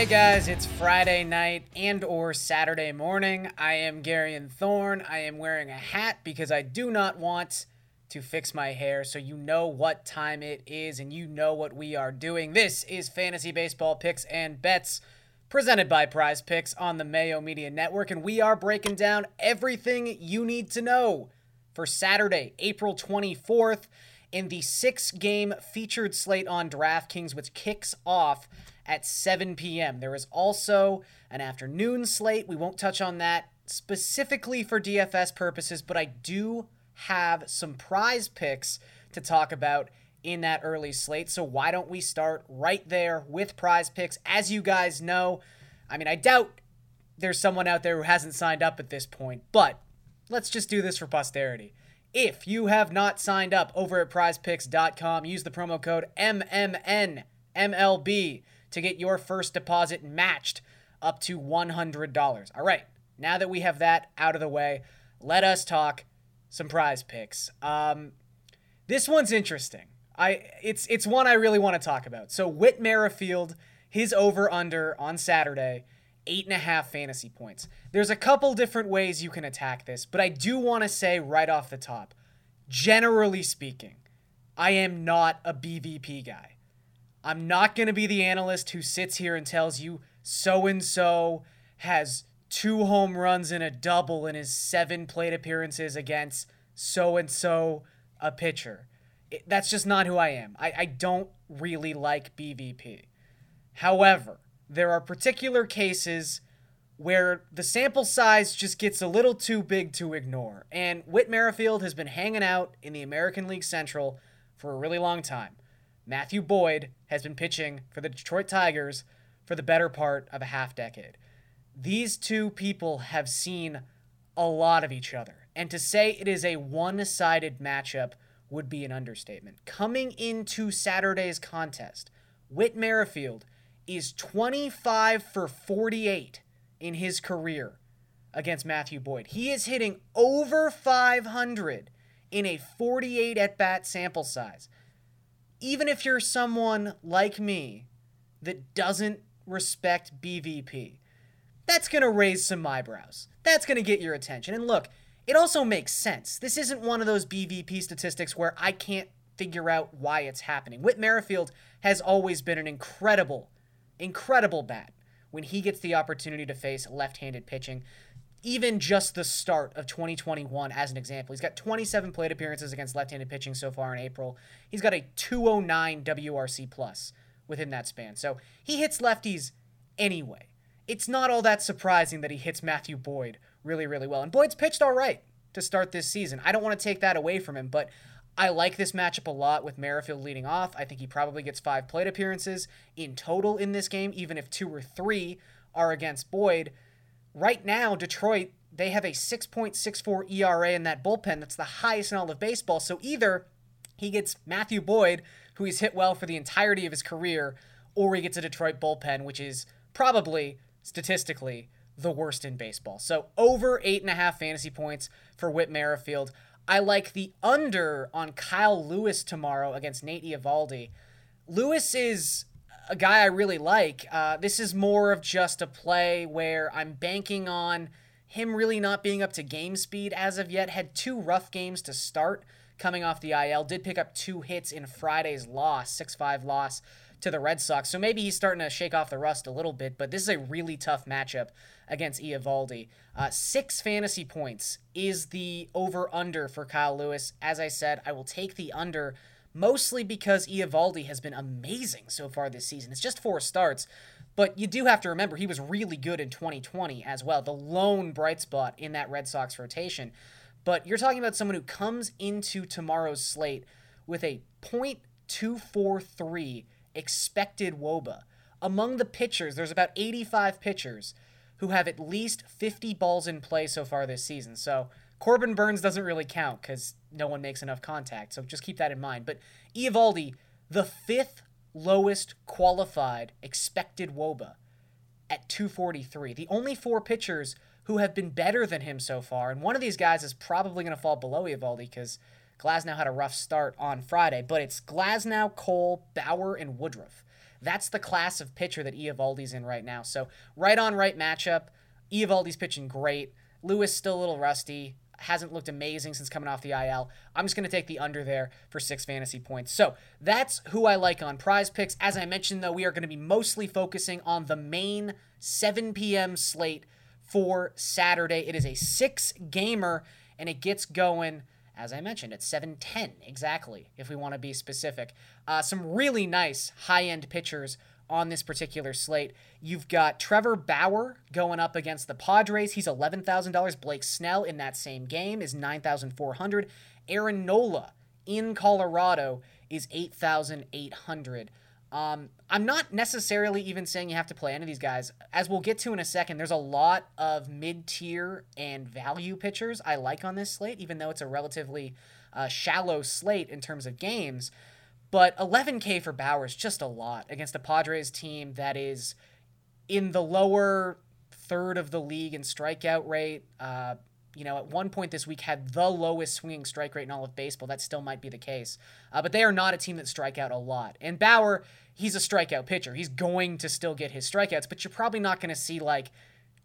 Hey guys, it's Friday night and or Saturday morning. I am Garion Thorne. I am wearing a hat because I do not want to fix my hair so you know what time it is and you know what we are doing. This is Fantasy Baseball Picks and Bets presented by Prize Picks on the Mayo Media Network and we are breaking down everything you need to know for Saturday, April 24th in the 6-game featured slate on DraftKings which kicks off at 7 p.m. There is also an afternoon slate. We won't touch on that specifically for DFS purposes, but I do have some prize picks to talk about in that early slate. So why don't we start right there with prize picks? As you guys know, I mean, I doubt there's someone out there who hasn't signed up at this point, but let's just do this for posterity. If you have not signed up over at prizepicks.com, use the promo code MMNMLB to get your first deposit matched up to $100. All right, now that we have that out of the way, let us talk some prize picks. Um, this one's interesting. I it's it's one I really want to talk about. So Whit Merrifield, his over under on Saturday, eight and a half fantasy points. There's a couple different ways you can attack this, but I do want to say right off the top, generally speaking, I am not a BVP guy. I'm not going to be the analyst who sits here and tells you so and so has two home runs and a double in his seven plate appearances against so and so a pitcher. It, that's just not who I am. I, I don't really like BVP. However, there are particular cases where the sample size just gets a little too big to ignore. And Whit Merrifield has been hanging out in the American League Central for a really long time. Matthew Boyd has been pitching for the Detroit Tigers for the better part of a half decade. These two people have seen a lot of each other. And to say it is a one sided matchup would be an understatement. Coming into Saturday's contest, Whit Merrifield is 25 for 48 in his career against Matthew Boyd. He is hitting over 500 in a 48 at bat sample size even if you're someone like me that doesn't respect BVP, that's going to raise some eyebrows. That's going to get your attention. And look, it also makes sense. This isn't one of those BVP statistics where I can't figure out why it's happening. Whit Merrifield has always been an incredible, incredible bat when he gets the opportunity to face left handed pitching even just the start of 2021 as an example. He's got 27 plate appearances against left-handed pitching so far in April. He's got a 209 WRC plus within that span. So he hits lefties anyway. It's not all that surprising that he hits Matthew Boyd really, really well. And Boyd's pitched all right to start this season. I don't want to take that away from him, but I like this matchup a lot with Merrifield leading off. I think he probably gets five plate appearances in total in this game, even if two or three are against Boyd right now, Detroit, they have a 6.64 ERA in that bullpen. That's the highest in all of baseball. So either he gets Matthew Boyd, who he's hit well for the entirety of his career, or he gets a Detroit bullpen, which is probably statistically the worst in baseball. So over eight and a half fantasy points for Whit Merrifield. I like the under on Kyle Lewis tomorrow against Nate Eovaldi. Lewis is a guy I really like. Uh, this is more of just a play where I'm banking on him really not being up to game speed as of yet. Had two rough games to start coming off the IL. Did pick up two hits in Friday's loss, 6 5 loss to the Red Sox. So maybe he's starting to shake off the rust a little bit, but this is a really tough matchup against Eovaldi. Uh, six fantasy points is the over under for Kyle Lewis. As I said, I will take the under mostly because Eovaldi has been amazing so far this season. It's just four starts, but you do have to remember he was really good in 2020 as well, the lone bright spot in that Red Sox rotation. But you're talking about someone who comes into tomorrow's slate with a .243 expected WOBA. Among the pitchers, there's about 85 pitchers who have at least 50 balls in play so far this season. So Corbin Burnes doesn't really count because no one makes enough contact. So just keep that in mind. But Eovaldi, the fifth lowest qualified expected WOBA at 243. The only four pitchers who have been better than him so far, and one of these guys is probably going to fall below Eovaldi because Glasnow had a rough start on Friday, but it's Glasnow, Cole, Bauer, and Woodruff. That's the class of pitcher that Eovaldi's in right now. So right on right matchup. Eovaldi's pitching great. Lewis still a little rusty hasn't looked amazing since coming off the IL. I'm just going to take the under there for six fantasy points. So that's who I like on prize picks. As I mentioned, though, we are going to be mostly focusing on the main 7 p.m. slate for Saturday. It is a six gamer, and it gets going. As I mentioned, at 7:10 exactly, if we want to be specific. Uh, some really nice high-end pitchers on this particular slate. You've got Trevor Bauer going up against the Padres. He's $11,000. Blake Snell in that same game is 9,400. Aaron Nola in Colorado is 8,800. Um, I'm not necessarily even saying you have to play any of these guys. As we'll get to in a second, there's a lot of mid tier and value pitchers I like on this slate, even though it's a relatively uh, shallow slate in terms of games. But 11K for Bauer is just a lot against a Padres team that is in the lower third of the league in strikeout rate. Uh, you know, at one point this week had the lowest swinging strike rate in all of baseball. That still might be the case. Uh, but they are not a team that strike out a lot. And Bauer, he's a strikeout pitcher. He's going to still get his strikeouts, but you're probably not going to see like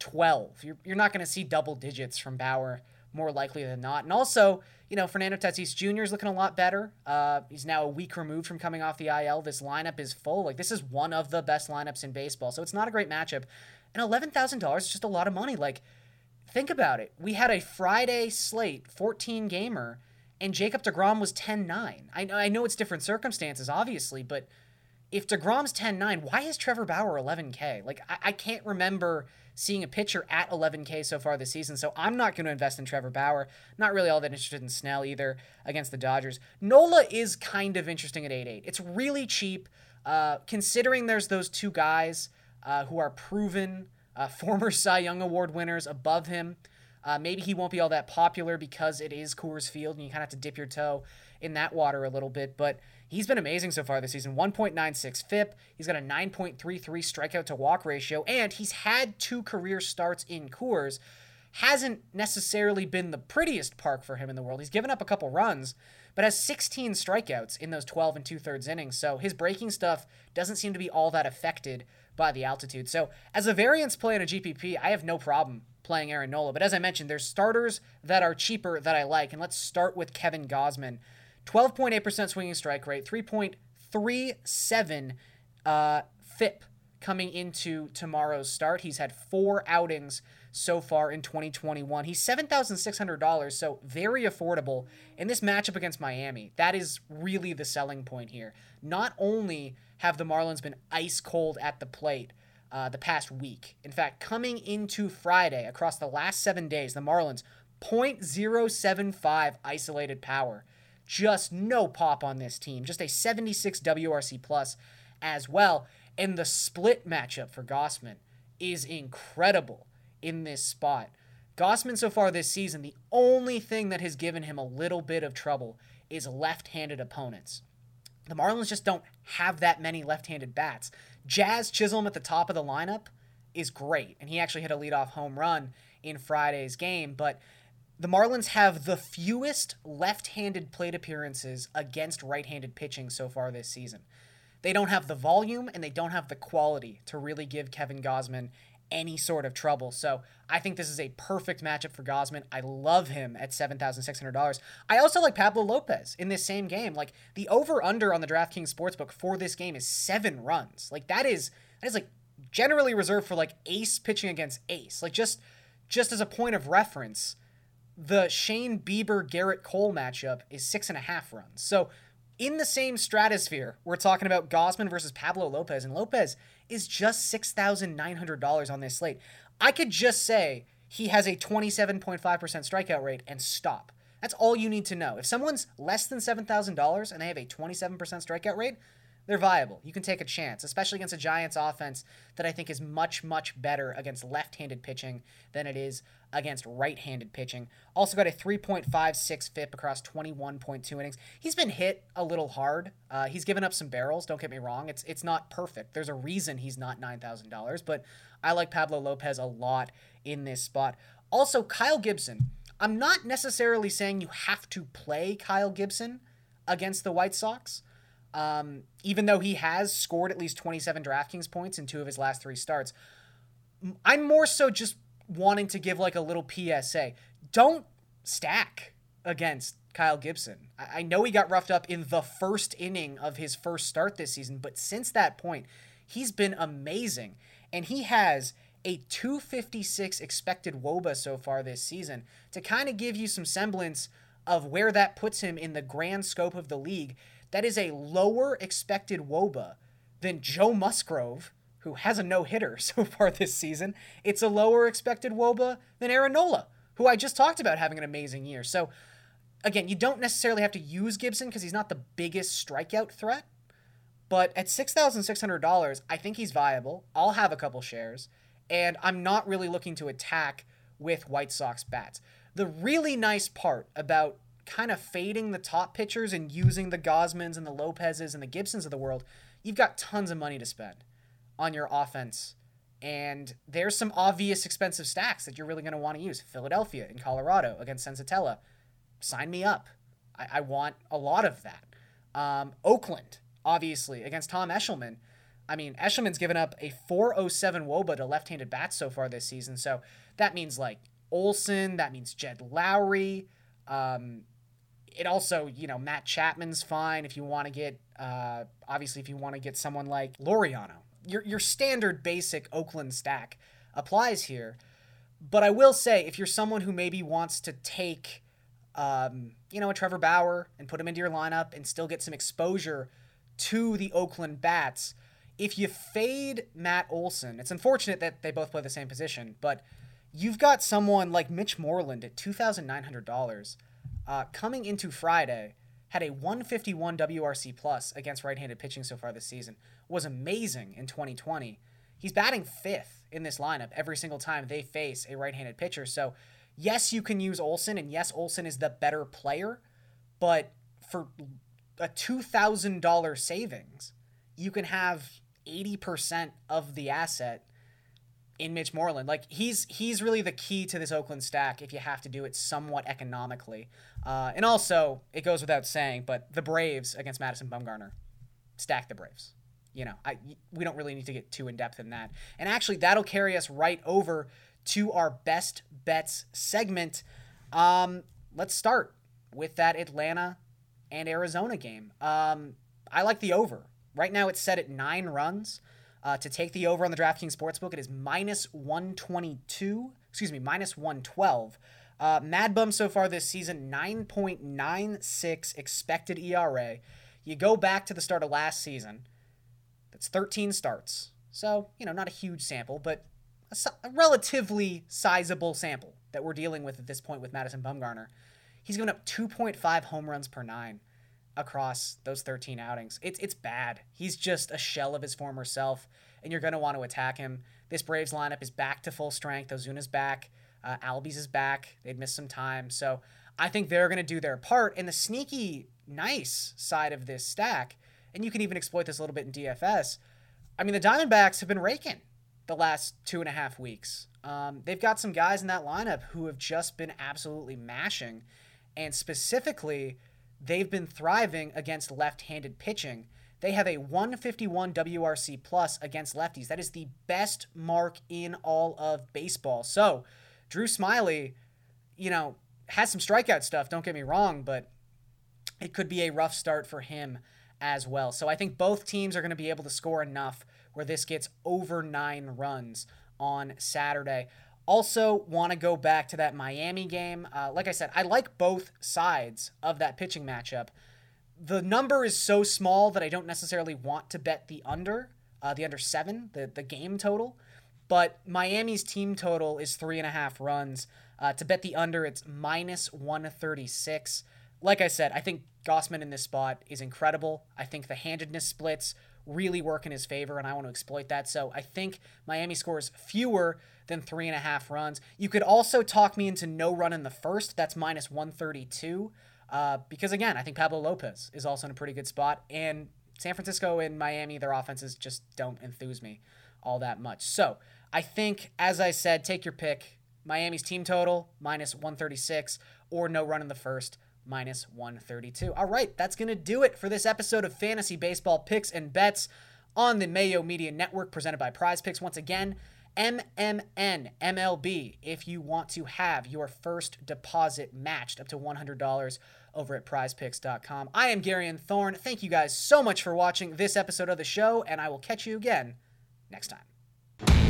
12. You're, you're not going to see double digits from Bauer more likely than not. And also, you know, Fernando Tatis Jr. is looking a lot better. Uh, he's now a week removed from coming off the IL. This lineup is full. Like, this is one of the best lineups in baseball. So it's not a great matchup. And $11,000 is just a lot of money. Like, think about it. We had a Friday slate, 14 gamer, and Jacob DeGrom was 10 9. I, I know it's different circumstances, obviously, but if DeGrom's 10 9, why is Trevor Bauer 11K? Like, I, I can't remember seeing a pitcher at 11K so far this season. So I'm not going to invest in Trevor Bauer. Not really all that interested in Snell either against the Dodgers. Nola is kind of interesting at 8 8. It's really cheap, uh, considering there's those two guys uh, who are proven uh, former Cy Young Award winners above him. Uh, maybe he won't be all that popular because it is Coors Field and you kind of have to dip your toe in that water a little bit. But He's been amazing so far this season 1.96 FIP. He's got a 9.33 strikeout to walk ratio, and he's had two career starts in Coors. Hasn't necessarily been the prettiest park for him in the world. He's given up a couple runs, but has 16 strikeouts in those 12 and two thirds innings. So his breaking stuff doesn't seem to be all that affected by the altitude. So as a variance play in a GPP, I have no problem playing Aaron Nola. But as I mentioned, there's starters that are cheaper that I like. And let's start with Kevin Gausman. 12.8% swinging strike rate, 3.37 uh, FIP coming into tomorrow's start. He's had four outings so far in 2021. He's $7,600, so very affordable in this matchup against Miami. That is really the selling point here. Not only have the Marlins been ice cold at the plate uh, the past week, in fact, coming into Friday across the last seven days, the Marlins 0.075 isolated power just no pop on this team. Just a 76 WRC plus as well. And the split matchup for Gausman is incredible in this spot. Gausman so far this season, the only thing that has given him a little bit of trouble is left-handed opponents. The Marlins just don't have that many left-handed bats. Jazz Chisholm at the top of the lineup is great, and he actually hit a leadoff home run in Friday's game, but the Marlins have the fewest left handed plate appearances against right handed pitching so far this season. They don't have the volume and they don't have the quality to really give Kevin Gausman any sort of trouble. So I think this is a perfect matchup for Gausman. I love him at $7,600. I also like Pablo Lopez in this same game. Like the over under on the DraftKings Sportsbook for this game is seven runs. Like that is, that is like generally reserved for like ace pitching against ace. Like just, just as a point of reference, the Shane Bieber Gerrit Cole matchup is six and a half runs. So in the same stratosphere, we're talking about Gausman versus Pablo Lopez, and Lopez is just six thousand nine hundred dollars on this slate. I could just say he has a twenty seven point five percent strikeout rate and stop. That's all you need to know. If someone's less than seven thousand dollars and they have a twenty seven percent strikeout rate, they're viable. You can take a chance, especially against a Giants offense that I think is much, much better against left handed pitching than it is against right handed pitching. Also got a 3.56 FIP across 21.2 innings. He's been hit a little hard. Uh, he's given up some barrels, don't get me wrong. It's, it's not perfect. There's a reason he's not $9,000, but I like Pablo Lopez a lot in this spot. Also, Kyle Gibson. I'm not necessarily saying you have to play Kyle Gibson against the White Sox. Um, even though he has scored at least 27 DraftKings points in two of his last three starts, I'm more so just wanting to give like a little PSA. Don't stack against Kyle Gibson. I know he got roughed up in the first inning of his first start this season, but since that point, he's been amazing. And he has a 256 expected Woba so far this season to kind of give you some semblance of where that puts him in the grand scope of the league. That is a lower expected Woba than Joe Musgrove, who has a no hitter so far this season. It's a lower expected Woba than Aaron Nola, who I just talked about having an amazing year. So, again, you don't necessarily have to use Gibson because he's not the biggest strikeout threat. But at $6,600, I think he's viable. I'll have a couple shares and I'm not really looking to attack with White Sox bats. The really nice part about kind of fading the top pitchers and using the Gausmans and the Lopez's and the Gibsons of the world, you've got tons of money to spend on your offense. And there's some obvious expensive stacks that you're really going to want to use. Philadelphia in Colorado against Senzatela. Sign me up. I, I want a lot of that. Um, Oakland, obviously, against Tom Eshelman. I mean, Eshelman's given up a 407 Woba to left handed bats so far this season. So that means like Olson, that means Jed Lowrie. Um, it also, you know, Matt Chapman's fine if you want to get, uh, obviously, if you want to get someone like Laureano. Your, your standard basic Oakland stack applies here. But I will say, if you're someone who maybe wants to take, um, you know, a Trevor Bauer and put him into your lineup and still get some exposure to the Oakland Bats, if you fade Matt Olson, it's unfortunate that they both play the same position, but you've got someone like Mitch Moreland at $2,900 uh, coming into Friday, had a 151 WRC plus against right-handed pitching so far this season, was amazing in 2020. He's batting fifth in this lineup every single time they face a right-handed pitcher. So, yes, you can use Olson, and yes, Olson is the better player, but for a $2,000 savings, you can have 80% of the asset in Mitch Moreland. Like he's he's really the key to this Oakland stack if you have to do it somewhat economically. Uh, and also, it goes without saying, but the Braves against Madison Bumgarner, stack the Braves. You know, I we don't really need to get too in depth in that. And actually, that'll carry us right over to our best bets segment. Um, let's start with that Atlanta and Arizona game. Um, I like the over Right now, it's set at nine runs. Uh, to take the over on the DraftKings Sportsbook, it is minus 122. Excuse me, minus 112. Uh, Mad Bum so far this season, 9.96 expected ERA. You go back to the start of last season, that's 13 starts. So, you know, not a huge sample, but a, a relatively sizable sample that we're dealing with at this point with Madison Bumgarner. He's given up 2.5 home runs per nine across those 13 outings. It's it's bad. He's just a shell of his former self, and you're going to want to attack him. This Braves lineup is back to full strength. Ozuna's back. Uh, Albies is back. They'd missed some time, so I think they're going to do their part. And the sneaky, nice side of this stack, and you can even exploit this a little bit in DFS. I mean, the Diamondbacks have been raking the last two and a half weeks. Um, they've got some guys in that lineup who have just been absolutely mashing, and specifically they've been thriving against left-handed pitching. They have a 151 WRC plus against lefties. That is the best mark in all of baseball. So, Drew Smyly, you know, has some strikeout stuff, don't get me wrong, but it could be a rough start for him as well. So, I think both teams are going to be able to score enough where this gets over nine runs on Saturday. Also, want to go back to that Miami game. Uh, like I said, I like both sides of that pitching matchup. The number is so small that I don't necessarily want to bet the under, uh, the under seven, the, the game total. But Miami's team total is three and a half runs. Uh, to bet the under, it's minus 136. Like I said, I think Gausman in this spot is incredible. I think the handedness splits really work in his favor, and I want to exploit that. So I think Miami scores fewer than three and a half runs. You could also talk me into no run in the first. That's minus 132. Uh, because again, I think Pablo Lopez is also in a pretty good spot. And San Francisco and Miami, their offenses just don't enthuse me all that much. So I think, as I said, take your pick. Miami's team total minus 136 or no run in the first minus 132. All right, that's going to do it for this episode of Fantasy Baseball Picks and Bets on the Mayo Media Network presented by Prize Picks. Once again, MMN MLB if you want to have your first deposit matched up to $100 over at prizepicks.com. I am Garion Thorne. Thank you guys so much for watching this episode of the show, and I will catch you again next time.